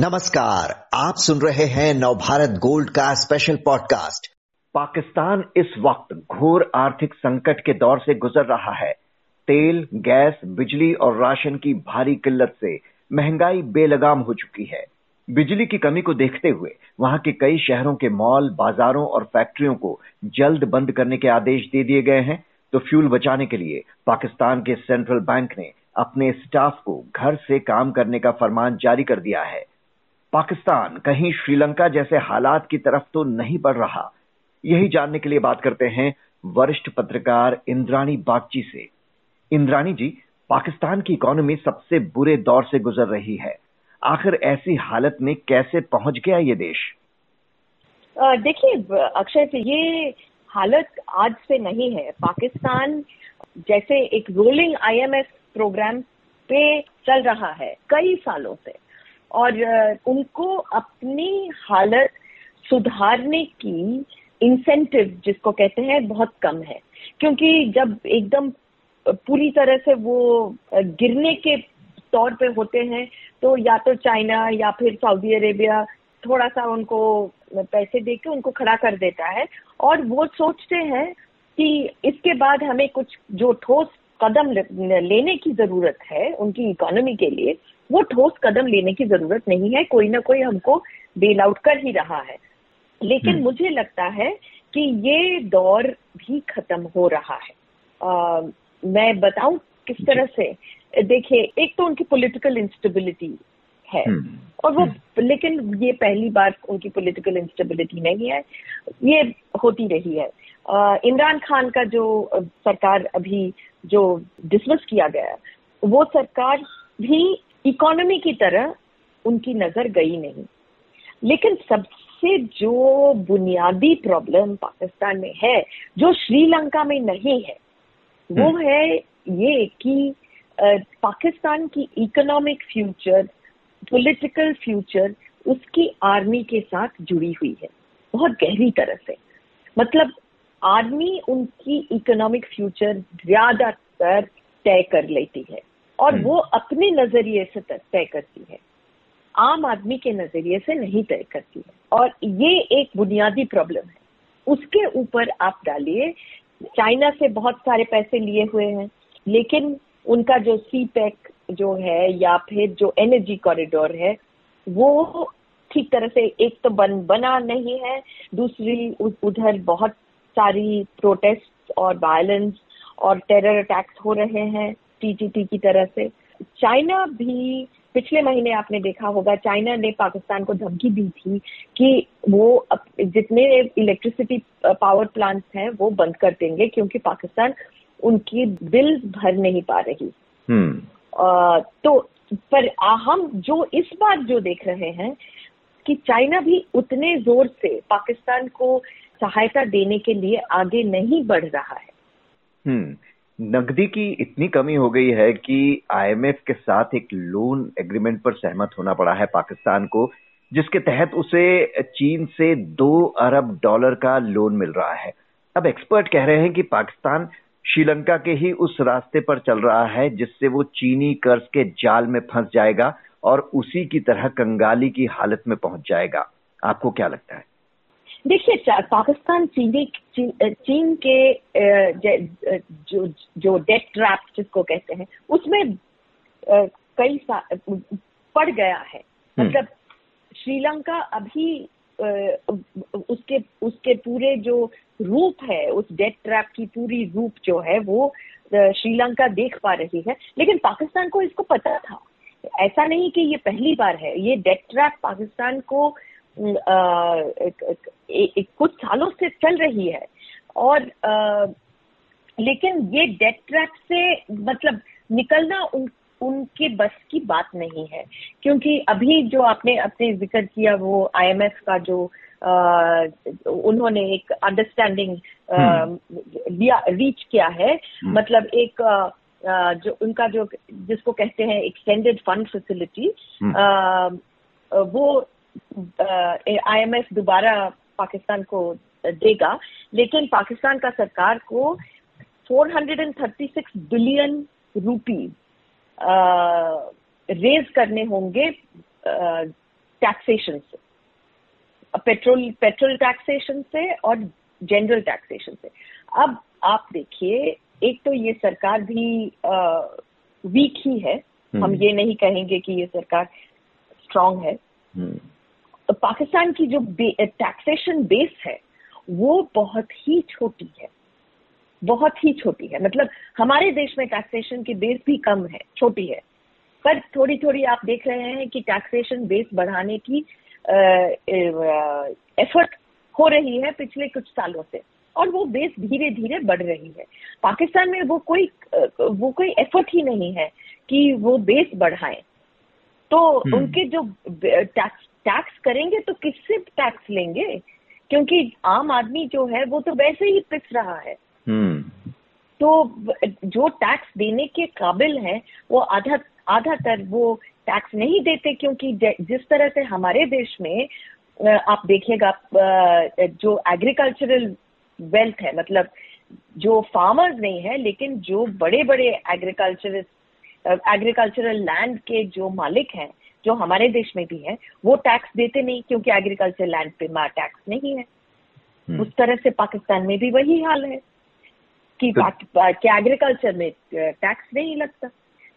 नमस्कार, आप सुन रहे हैं नवभारत गोल्ड का स्पेशल पॉडकास्ट पाकिस्तान इस वक्त घोर आर्थिक संकट के दौर से गुजर रहा है। तेल, गैस, बिजली और राशन की भारी किल्लत से महँगाई बेलगाम हो चुकी है। बिजली की कमी को देखते हुए वहाँ के कई शहरों के मॉल, बाजारों और फैक्ट्रियों को जल्द बंद करने के आदेश दे दिए गए हैं। तो फ्यूल बचाने के लिए पाकिस्तान के सेंट्रल बैंक ने अपने स्टाफ को घर से काम करने का फरमान जारी कर दिया है। पाकिस्तान कहीं श्रीलंका जैसे हालात की तरफ़ तो नहीं बढ़ रहा। यही जानने के लिए बात करते हैं वरिष्ठ पत्रकार इंद्राणी बागची से। इंद्राणी जी, पाकिस्तान की इकोनॉमी सबसे बुरे दौर से गुजर रही है। आखिर ऐसी हालत में कैसे पहुँच गया ये देश? देखिए, अक्षय ये हालत आज से नहीं है। पाकिस्तान जैसे एक रोलिंग आईएमएफ प्रोग्राम पे चल रहा है, कई सालों से। और उनको अपनी हालत सुधारने की इंसेंटिव जिसको कहते हैं, बहुत कम है। क्योंकि जब एकदम पूरी तरह से वो गिरने के तौर पे होते हैं तो या तो चाइना या फिर सऊदी अरेबिया थोड़ा सा उनको पैसे दे के उनको खड़ा कर देता है। और वो सोचते हैं कि इसके बाद हमें कुछ जो ठोस कदम लेने की ज़रूरत है उनकी इकोनॉमी के लिए वो ठोस कदम लेने की ज़रूरत नहीं है कोई ना कोई हमको बेल आउट कर ही रहा है लेकिन हम्म। मुझे लगता है कि ये दौर भी खत्म हो रहा है आ, मैं बताऊँ किस तरह से देखिए एक तो उनकी पॉलिटिकल इंस्टेबिलिटी है हम्म। और वो हम्म। लेकिन ये पहली बार उनकी पॉलिटिकल इंस्टेबिलिटी नहीं है ये होती रही है इमरान खान का जो सरकार अभी जो डिसमिस किया गया वो सरकार भी इकोनॉमी की तरह उनकी नज़र गई नहीं। लेकिन सबसे जो बुनियादी प्रॉब्लम पाकिस्तान में है जो श्रीलंका में नहीं है वो हम्म। है ये कि पाकिस्तान की इकोनॉमिक फ्यूचर पॉलिटिकल फ्यूचर उसकी आर्मी के साथ जुड़ी हुई है। बहुत गहरी तरह से। मतलब आर्मी उनकी इकोनॉमिक फ्यूचर ज़्यादातर तय कर लेती है और हम्म। वो अपने नज़रिए से तय करती है। आम आदमी के नज़रिए से नहीं तय करती है। और ये एक बुनियादी प्रॉब्लम है। उसके ऊपर आप डालिए चाइना से बहुत सारे पैसे लिए हुए हैं लेकिन उनका जो सी पैक जो है या फिर जो एनर्जी कॉरिडोर है वो ठीक तरह से एक तो बन बना नहीं है दूसरी उधर बहुत सारी प्रोटेस्ट और वायलेंस और टेरर अटैक्स हो रहे हैं टीटीटी की तरह से। चाइना भी पिछले महीने आपने देखा होगा चाइना ने पाकिस्तान को धमकी दी थी कि वो जितने इलेक्ट्रिसिटी पावर प्लांट्स हैं वो बंद कर देंगे क्योंकि पाकिस्तान उनकी बिल भर नहीं पा रही। हम्म। तो पर हम जो इस बार जो देख रहे हैं कि चाइना भी उतने ज़ोर से पाकिस्तान को सहायता देने के लिए आगे नहीं बढ़ रहा है। हम्म नकदी की इतनी कमी हो गई है कि आईएमएफ के साथ एक लोन एग्रीमेंट पर सहमत होना पड़ा है पाकिस्तान को, जिसके तहत उसे चीन से दो अरब डॉलर का लोन मिल रहा है। अब एक्सपर्ट कह रहे हैं कि पाकिस्तान श्रीलंका के ही उस रास्ते पर चल रहा है, जिससे वो चीनी कर्ज के जाल में फंस जाएगा और उसी की तरह कंगाली की हालत में पहुँच जाएगा। आपको क्या लगता है? देखिए पाकिस्तान चीनी चीन के जो जो डेट ट्रैप जिसको कहते हैं उसमें कई पड़ गया है। हम्म। मतलब श्रीलंका अभी उसके उसके पूरे जो रूप है उस डेट ट्रैप की पूरी रूप जो है वो श्रीलंका देख पा रही है। लेकिन पाकिस्तान को इसको पता था। ऐसा नहीं कि ये पहली बार है। ये डेट ट्रैप पाकिस्तान को कुछ सालों से चल रही है। और लेकिन ये डेट ट्रैप से मतलब निकलना उन उनके बस की बात नहीं है। क्योंकि अभी जो आपने अपने ज़िक्र किया वो आईएमएफ का जो आ, उन्होंने एक अंडरस्टैंडिंग लिया रीच किया है। हम्म। मतलब एक आ, जो उनका जो जिसको कहते हैं एक्सटेंडेड फंड फैसिलिटी वो आईएमएफ दोबारा पाकिस्तान को देगा लेकिन पाकिस्तान का सरकार को 436 बिलियन रुपी रेज करने होंगे टैक्सेशन से। पेट्रोल पेट्रोल टैक्सेशन से और जनरल टैक्सेशन से। अब आप देखिए एक तो ये सरकार भी वीक ही है। हम हम्म। ये नहीं कहेंगे कि ये सरकार स्ट्रांग है। हम्म, पाकिस्तान की जो टैक्सेशन बेस है वो बहुत ही छोटी है। बहुत ही छोटी है। मतलब हमारे देश में टैक्सेशन की बेस भी कम है छोटी है। पर थोड़ी थोड़ी आप देख रहे हैं कि टैक्सेशन बेस बढ़ाने की एफर्ट हो रही है पिछले कुछ सालों से। और वो बेस धीरे धीरे बढ़ रही है। पाकिस्तान में वो कोई वो कोई एफर्ट ही नहीं है कि वो बेस बढ़ाएँ। तो हम्म। उनके जो टैक्स टैक्स करेंगे तो किससे टैक्स लेंगे? क्योंकि आम आदमी जो है वो तो वैसे ही पिस रहा है। हम्म, तो जो टैक्स देने के काबिल है वो आधा आधा तर वो टैक्स नहीं देते क्योंकि जिस तरह से हमारे देश में आप देखिएगा जो एग्रीकल्चरल वेल्थ है मतलब जो फार्मर्स नहीं है लेकिन जो बड़े बड़े एग्रीकल्चर एग्रीकल्चरल लैंड के जो मालिक हैं जो हमारे देश में भी है वो टैक्स देते नहीं क्योंकि एग्रीकल्चर लैंड पे मार टैक्स नहीं है। हम्म। उस तरह से पाकिस्तान में भी वही हाल है कि तो- कि एग्रीकल्चर में टैक्स नहीं लगता।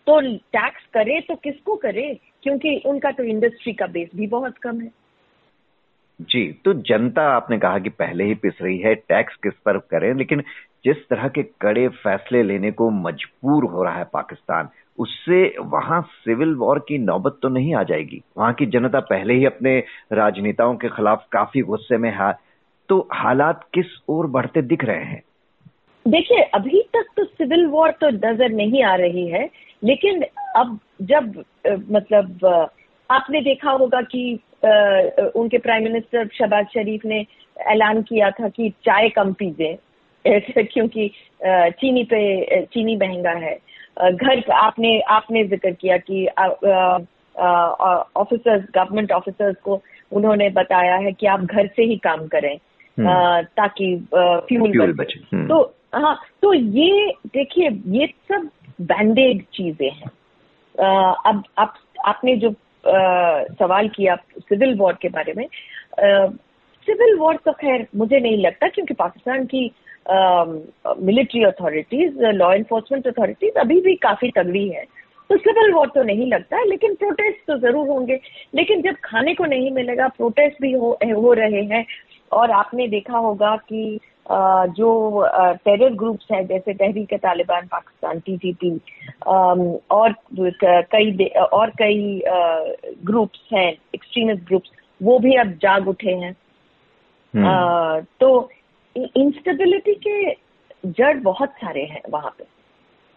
तो टैक्स करे तो किसको करे? क्योंकि उनका तो इंडस्ट्री का बेस भी बहुत कम है। जी तो जनता आपने कहा कि पहले ही पिस रही है टैक्स किस पर करें लेकिन जिस तरह के कड़े फैसले लेने को मजबूर हो रहा है पाकिस्तान उससे वहाँ सिविल वॉर की नौबत तो नहीं आ जाएगी। वहाँ की जनता पहले ही अपने राजनेताओं के खिलाफ काफ़ी गुस्से में है। तो हालात किस ओर बढ़ते दिख रहे हैं? देखिए, अभी तक तो सिविल वॉर तो नज़र नहीं आ रही है, लेकिन अब जब मतलब आपने देखा होगा कि उनके प्राइम मिनिस्टर शहबाज शरीफ ने ऐलान किया था कि चाय कम ऐसे क्योंकि चीनी पे चीनी महँगा है। घर पे आपने आपने ज़िक्र किया कि ऑफिसर्स गवर्नमेंट ऑफिसर्स को उन्होंने बताया है कि आप घर से ही काम करें हम्म। अ, ताकि फ्यूल बचे। हम्म, तो हाँ तो ये देखिए ये सब बैंडेड चीज़ें हैं। अब आप आपने जो अ, सवाल किया सिविल वॉर के बारे में सिविल वॉर तो खैर मुझे नहीं लगता, क्योंकि पाकिस्तान की military authorities law enforcement authorities अभी भी काफ़ी तगड़ी है। तो सिविल वॉर तो नहीं लगता है लेकिन प्रोटेस्ट तो ज़रूर होंगे। लेकिन जब खाने को नहीं मिलेगा प्रोटेस्ट भी हो हो रहे हैं। और आपने देखा होगा कि जो टेरर ग्रुप्स हैं, जैसे तहरीक तालिबान, पाकिस्तान टीटीपी और कई और कई ग्रुप्स हैं एक्सट्रीमिस्ट ग्रुप्स वो भी अब जाग उठे हैं। तो इंस्टेबिलिटी के जड़ बहुत सारे हैं वहाँ पे।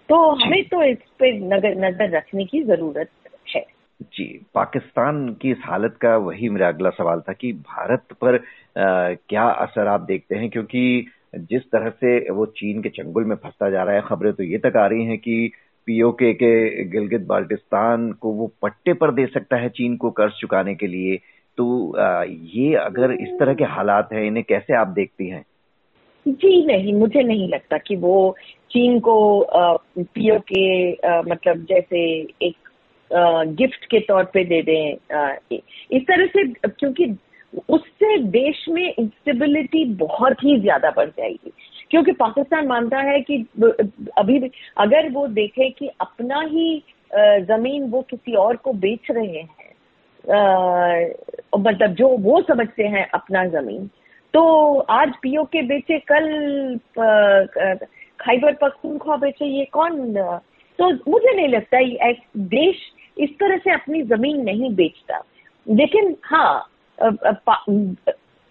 तो हमें तो इस पे नगर नज़र रखने की ज़रूरत है। जी पाकिस्तान की इस हालत का वही मेरा अगला सवाल था कि भारत पर अ, क्या असर आप देखते हैं? क्योंकि जिस तरह से वो चीन के चंगुल में फंसता जा रहा है खबरें तो ये तक आ रही हैं कि पीओके के गिलगित बाल्टिस्तान को वो पट्टे पर दे सकता है चीन को कर्ज चुकाने के लिए। तो ये अगर इस तरह के हालात हैं, इन्हें कैसे आप देखती हैं? जी नहीं, मुझे नहीं लगता कि वो चीन को पीओ के मतलब जैसे एक गिफ्ट के तौर पे दे दें इस तरह से, क्योंकि उससे देश में इंस्टेबिलिटी बहुत ही ज़्यादा बढ़ जाएगी। क्योंकि पाकिस्तान मानता है कि अभी अगर वो देखे कि अपना ही ज़मीन वो किसी और को बेच रहे हैं मतलब जो वो समझते हैं अपना ज़मीन। तो आज पीओ के बेचे, कल खैबर पख्तूनख्वा बेचे, ये कौन तो मुझे नहीं लगता ये देश इस तरह से अपनी ज़मीन नहीं बेचता। लेकिन हाँ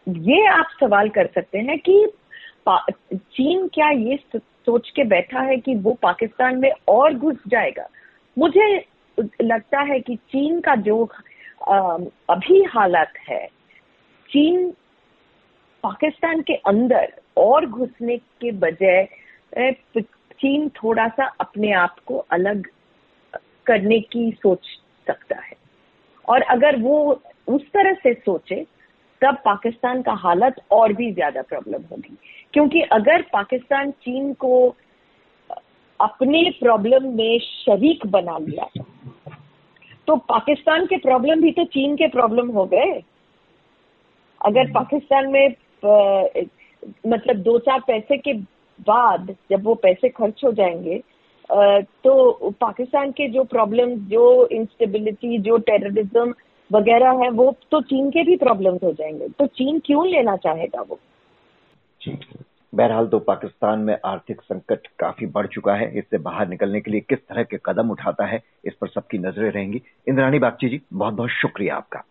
ये आप सवाल कर सकते हैं कि चीन क्या ये सोच के बैठा है कि वो पाकिस्तान में और घुस जाएगा? मुझे लगता है कि चीन का जो अभी हालत है। चीन पाकिस्तान के अंदर और घुसने के बजाय चीन थोड़ा सा अपने आप को अलग करने की सोच सकता है। और अगर वो उस तरह से सोचे, तब पाकिस्तान का हालत और भी ज़्यादा प्रॉब्लम होगी। क्योंकि अगर पाकिस्तान चीन को अपने प्रॉब्लम में शरीक बना लिया तो पाकिस्तान के प्रॉब्लम भी तो चीन के प्रॉब्लम हो गए। अगर हम्म। पाकिस्तान में मतलब दो चार पैसे के बाद जब वो पैसे खर्च हो जाएँगे तो पाकिस्तान के जो प्रॉब्लम जो इंस्टेबिलिटी जो टेररिज्म वगैरह है वो तो चीन के भी प्रॉब्लम्स हो जाएँगे। तो चीन क्यों लेना चाहेगा वो? बहरहाल तो पाकिस्तान में आर्थिक संकट काफ़ी बढ़ चुका है। इससे बाहर निकलने के लिए किस तरह के कदम उठाता है, इस पर सबकी नज़रें रहेंगी। इंद्राणी बागची जी बहुत बहुत शुक्रिया आपका।